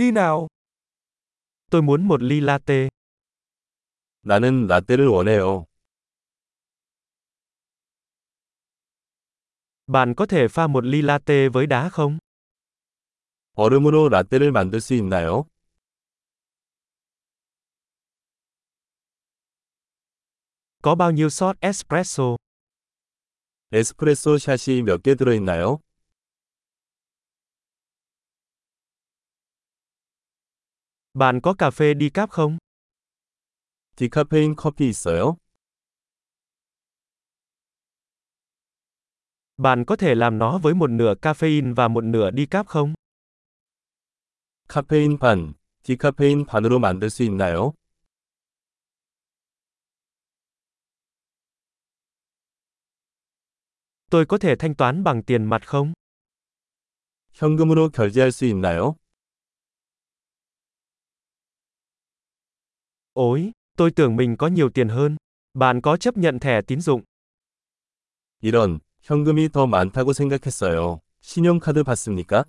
Đi nào. Tôi muốn một ly latte. 나는 라떼를 원해요. Bạn có thể pha một ly latte với đá không? 얼음으로 라떼를 만들 수 있나요? Có bao nhiêu shot espresso? 에스프레소 샷이 몇 개 들어있나요? Bạn có cà phê decaf không? 디카페인 커피 있어요? Bạn có thể làm nó với một nửa caffeine và một nửa decaf không? 카페인 반, 디카페인 반으로 만들 수 있나요? Tôi có thể thanh toán bằng tiền mặt không? 현금으로 결제할 수 있나요? Ôi, tôi tưởng mình có nhiều tiền hơn. Bạn có chấp nhận thẻ tín dụng? 이런, 현금이 더 많다고 생각했어요. 신용카드 받습니까?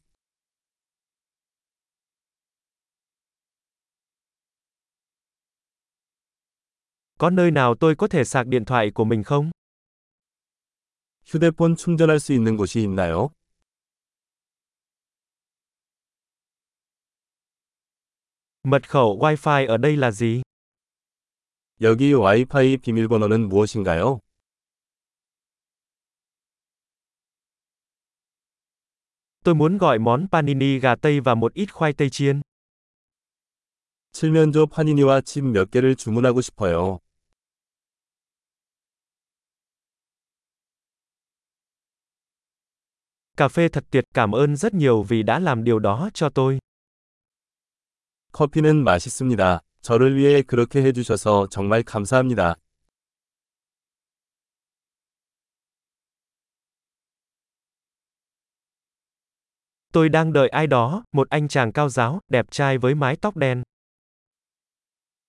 Có nơi nào tôi có thể sạc điện thoại của mình không? 휴대폰 충전할 수 있는 곳이 있나요? Mật khẩu Wi-Fi ở đây là gì? 여기 와이파이 비밀번호는 무엇인가요? Tôi muốn gọi món panini gà tây và một ít khoai tây chiên. 칠면조 파니니와 칩 몇 개를 주문하고 싶어요. Cà phê thật tuyệt, cảm ơn rất nhiều vì đã làm điều đó cho tôi. 커피는 맛있습니다. 저를 위해 그렇게 해주셔서 정말 감사합니다. Tôi đang đợi ai đó, một anh chàng cao giáo, đẹp trai với mái tóc đen.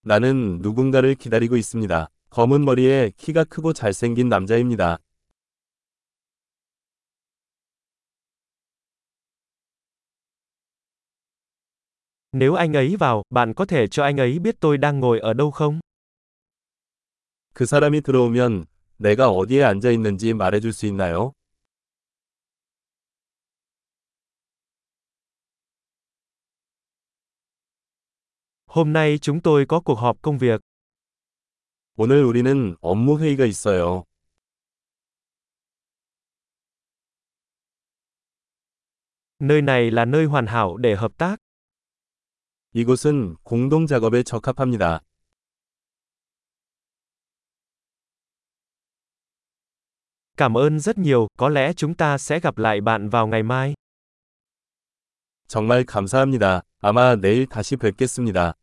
나는 누군가를 기다리고 있습니다. 검은 머리에 키가 크고 잘생긴 남자입니다. Nếu anh ấy vào, bạn có thể cho anh ấy biết tôi đang ngồi ở đâu không? 그 사람이 들어오면 내가 어디에 앉아 있는지 말해줄 수 있나요? Hôm nay chúng tôi có cuộc họp công việc. 오늘 우리는 업무 회의가 있어요. Nơi này là nơi hoàn hảo để hợp tác. 이곳은 공동 작업에 적합합니다. Cảm ơn rất nhiều, có lẽ chúng ta sẽ gặp lại bạn vào ngày mai. 정말 감사합니다. 아마 내일 다시 뵙겠습니다.